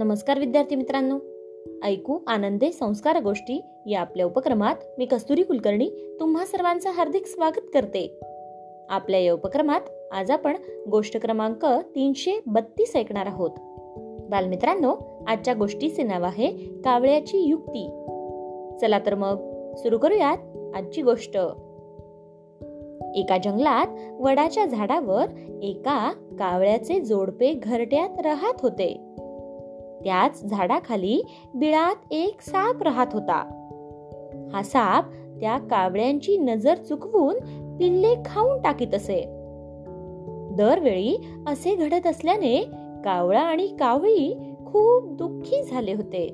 नमस्कार विद्यार्थी मित्रांनो. ऐकू आनंदे संस्कार गोष्टी या आपल्या उपक्रमात मी कस्तुरी कुलकर्णी तुम्हा सर्वांचं हार्दिक स्वागत करते. आपल्या या उपक्रमात आज आपण गोष्ट क्रमांक तीनशे बत्तीस ऐकणार आहोत. बालमित्रांनो आजच्या गोष्टीचे नाव आहे कावळ्याची युक्ती. चला तर मग सुरू करूयात आजची गोष्ट. एका जंगलात वडाच्या झाडावर एका कावळ्याचे जोडपे घरट्यात राहत होते. त्याच झाडाखाली बिळात एक साप राहत होता. हा साप त्या कावळ्यांची नजर चुकवून पिल्ले खाऊन टाकीत असे. दरवेळी असे घडत असल्याने कावळा आणि कावळी खूप दुःखी झाले होते.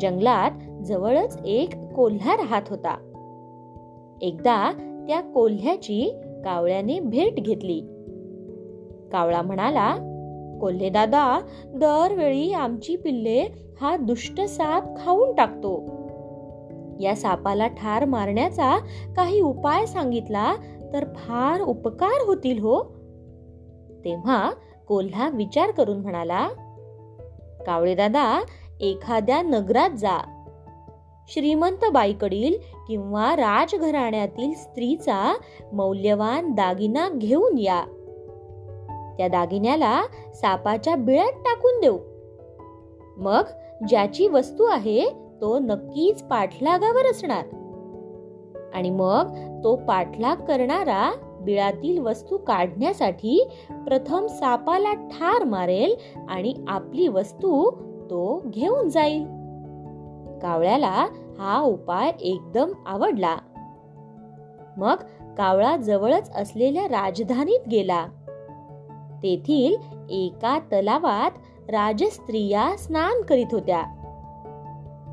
जंगलात जवळच एक कोल्हा राहत होता. एकदा त्या कोल्ह्याची कावळ्याने भेट घेतली. कावळा म्हणाला कोल्हे दादा दरवेळी आमची पिल्ले हा दुष्ट साप खाऊन टाकतो. या सापाला ठार मारण्याचा काही उपाय सांगितला तर फार उपकार होतील हो. तेव्हा कोल्हा विचार करून म्हणाला कावळे दादा एखाद्या नगरात जा. श्रीमंत बाईकडील किंवा राजघराण्यातील स्त्रीचा मौल्यवान दागिना घेऊन या. त्या दागिन्याला सापाच्या बिळात टाकून देऊ. मग ज्याची वस्तू आहे तो नक्कीच पाठलागावर असणार. आणि मग तो पाठलाग करणारा बिळातील वस्तू काढण्यासाठी प्रथम सापाला ठार मारेल आणि आपली वस्तू तो घेऊन जाईल. कावळ्याला हा उपाय एकदम आवडला. मग कावळा जवळच असलेल्या राजधानीत गेला. तेथील एका तलावात राजस्त्रिया स्नान करीत होत्या.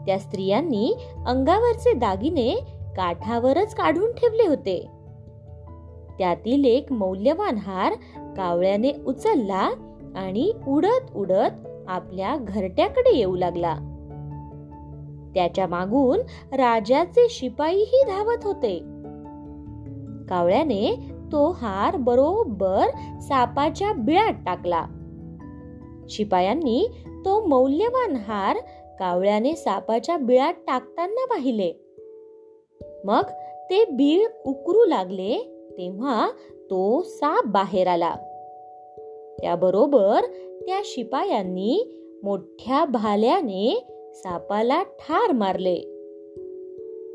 त्या स्त्रियांनी अंगावरचे दागिने काठावरच काढून ठेवले होते. त्यातील एक मौल्यवान हार कावळ्याने उचलला आणि उडत उडत आपल्या घरट्याकडे येऊ लागला. त्याच्या मागून राजाचे शिपाईही धावत होते. कावळ्याने तो हार बरोबर सापाच्या बिळात टाकला. शिपायांनी तो मौल्यवान हार कावळ्याने सापाच्या बिळात टाकताना पाहिले. मग ते बीळ उकरू लागले तेव्हा तो साप बाहेर आला. त्याबरोबर त्या शिपायांनी मोठ्या भाल्याने सापाला ठार मारले.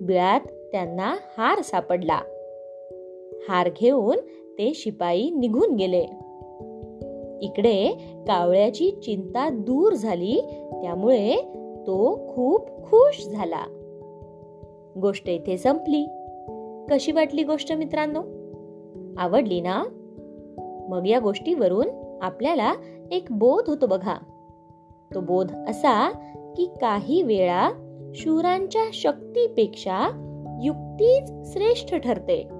बिळात त्यांना हार सापडला. हार घेऊन ते शिपाई निघून गेले. इकडे कावळ्याची चिंता दूर झाली त्यामुळे तो खूप खुश झाला. गोष्ट इथे संपली. कशी वाटली गोष्ट मित्रांनो? आवडली ना? मग या गोष्टीवरून आपल्याला एक बोध होतो बघा. तो बोध असा की काही वेळा शूरांच्या शक्तीपेक्षा युक्तीच श्रेष्ठ ठरते.